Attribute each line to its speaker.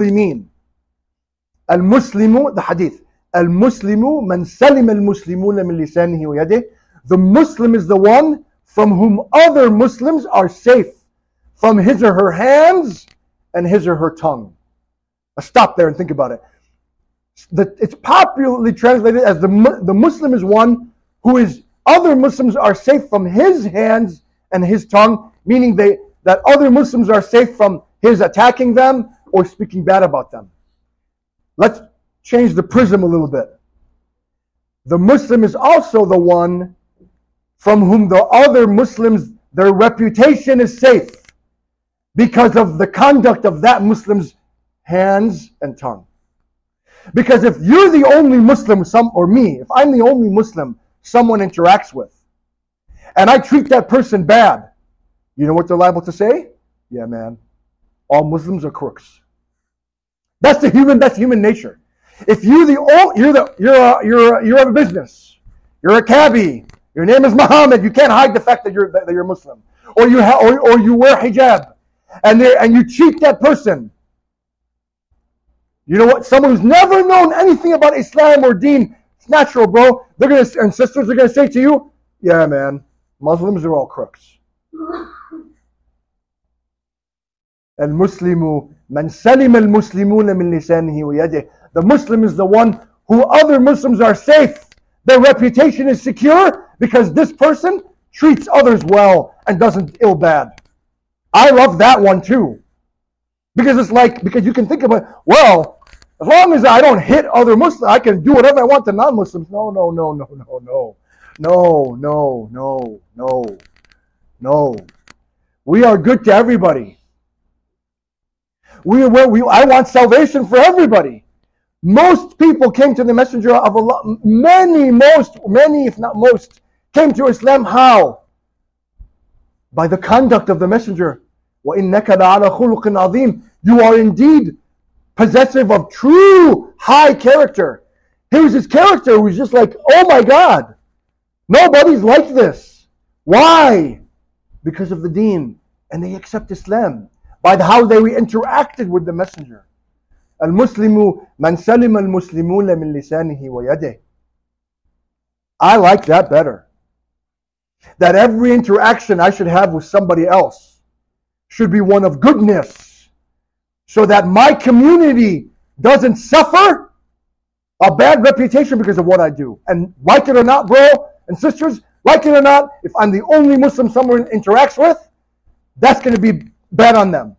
Speaker 1: المسلمين المسلم the hadith المسلم من سلم المسلمون من لسانه ويده the Muslim is the one from whom other Muslims are safe from his or her hands and his or her tongue. Now stop there and think about it. The, it's popularly translated as the, Mu- the Muslim is one who is other Muslims are safe from his hands and his tongue, meaning they that other Muslims are safe from his attacking them or speaking bad about them. Let's change the prism a little bit. The Muslim is also the one from whom the other Muslims, their reputation is safe because of the conduct of that Muslim's hands and tongue. Because if you're the only Muslim, some or me, if I'm the only Muslim someone interacts with, and I treat that person bad, you know what they're liable to say? Yeah, man, all Muslims are crooks. That's the human. That's human nature. If you're the all, you're the you're a, you're a, you have a business, you're a cabbie, your name is Muhammad. You can't hide the fact that you're that you're Muslim, or you ha- or, or you wear hijab, and they and you cheat that person. You know what? Someone who's never known anything about Islam or Deen, it's natural, bro. They're gonna and sisters are gonna say to you, "Yeah, man, Muslims are all crooks." المسلم من سلم المسلمون من لسانه ويده. The Muslim is the one who other Muslims are safe. Their reputation is secure because this person treats others well and doesn't ill bad. I love that one too. Because it's like, because you can think about, well, as long as I don't hit other Muslims, I can do whatever I want to non Muslims. No, no, no, no, no, no. No, no, no, no, no. We are good to everybody. We, we, we, I want salvation for everybody. Most people came to the Messenger of Allah. Many, most, many, if not most, came to Islam. How? By the conduct of the Messenger. وَإِنَّكَ لَعَلَى خُلُقٍ عَظِيمٍ You are indeed possessive of true high character. Here's his character who's just like, oh my God, nobody's like this. Why? Because of the deen. And they accept Islam by the, how they interacted with the Messenger. المسلم من سلم المسلمون من لسانه ويده. I like that better. That every interaction I should have with somebody else should be one of goodness so that my community doesn't suffer a bad reputation because of what I do. And like it or not, bro and sisters, like it or not, if I'm the only Muslim someone interacts with, that's going to be bad on them.